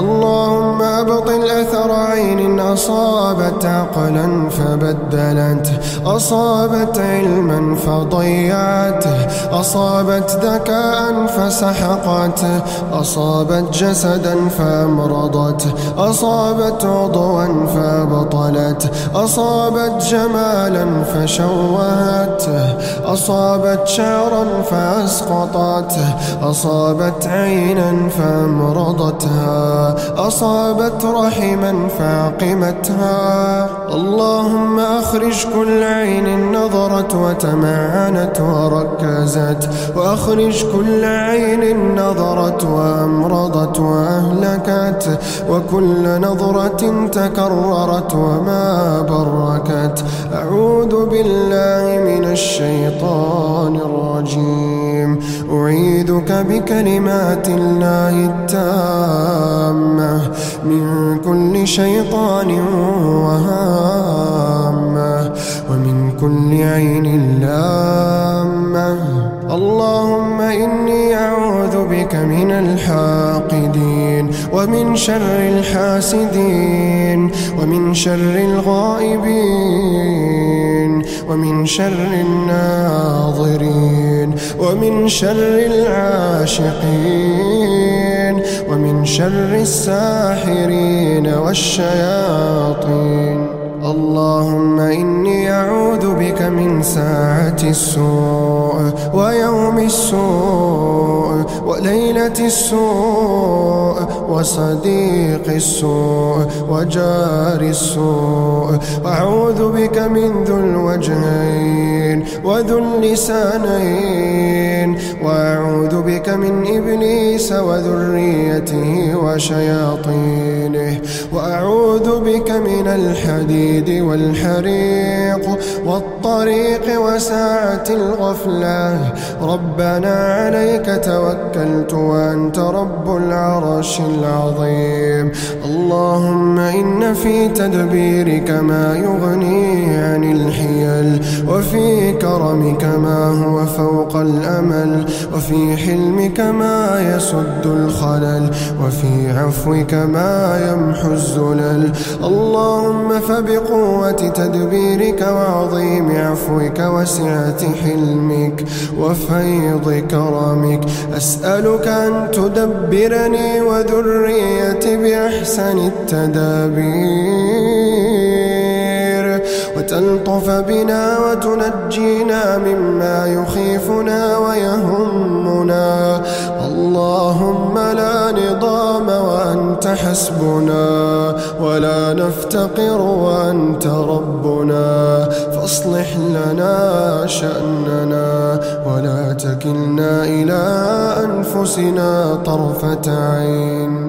اللهم أبطل أثر عين أصابت عقلا فبدلته أصابت علما فضيعته أصابت ذكاء فسحقته أصابت جسدا فأمرضته أصابت عضوا فبطلته أصابت جمالا فشوهته أصابت شعرا فأسقطته أصابت عينا فأمرضتها أصابت رحما فعقمتها. اللهم أخرج كل عين نظرت وتمعنت وركزت وأخرج كل عين نظرت وأمرضت وأهلكت وكل نظرة تكررت وما بركت. أعوذ بالله من الشيطان الرجيم. أعيذك بكلمات الله التامة من كل شيطان وهامة ومن كل عين لامة. اللهم إني أعوذ بك من الحاقدين ومن شر الحاسدين ومن شر الغائبين ومن شر الناظرين ومن شر العاشقين ومن شر الساحرين والشياطين اللهم إني أعوذ بك من ساعة السوء ويوم السوء وليلة السوء وصديق السوء وجار السوء أعوذ بك من ذو الوجهين وذو اللسانين وأعوذ بك من إبليس وذريته وشياطينه. وأعوذ بك من الحديد والحريق والطريق وساعة الغفلة. ربنا عليك توكلت وأنت رب العرش العظيم. اللهم إن في تدبيرك ما يغني عن الحيل وفي كرمك ما هو فوق الأمل وفي حلمك ما يسد الخلل وفي عفوك ما يمحو الزلل اللهم فبقوة تدبيرك وعظيم عفوك وسعة حلمك وفيض كرمك. أسألك أن تدبرني وذريتي بأحسن التدابير. وتلطف بنا وتنجينا مما يخيفنا ويهمنا. اللهم لا نضام وأنت حسبنا ولا نفتقر وأنت ربنا. فاصلح لنا شأننا ولا تكلنا إلى أنفسنا طرفة عين.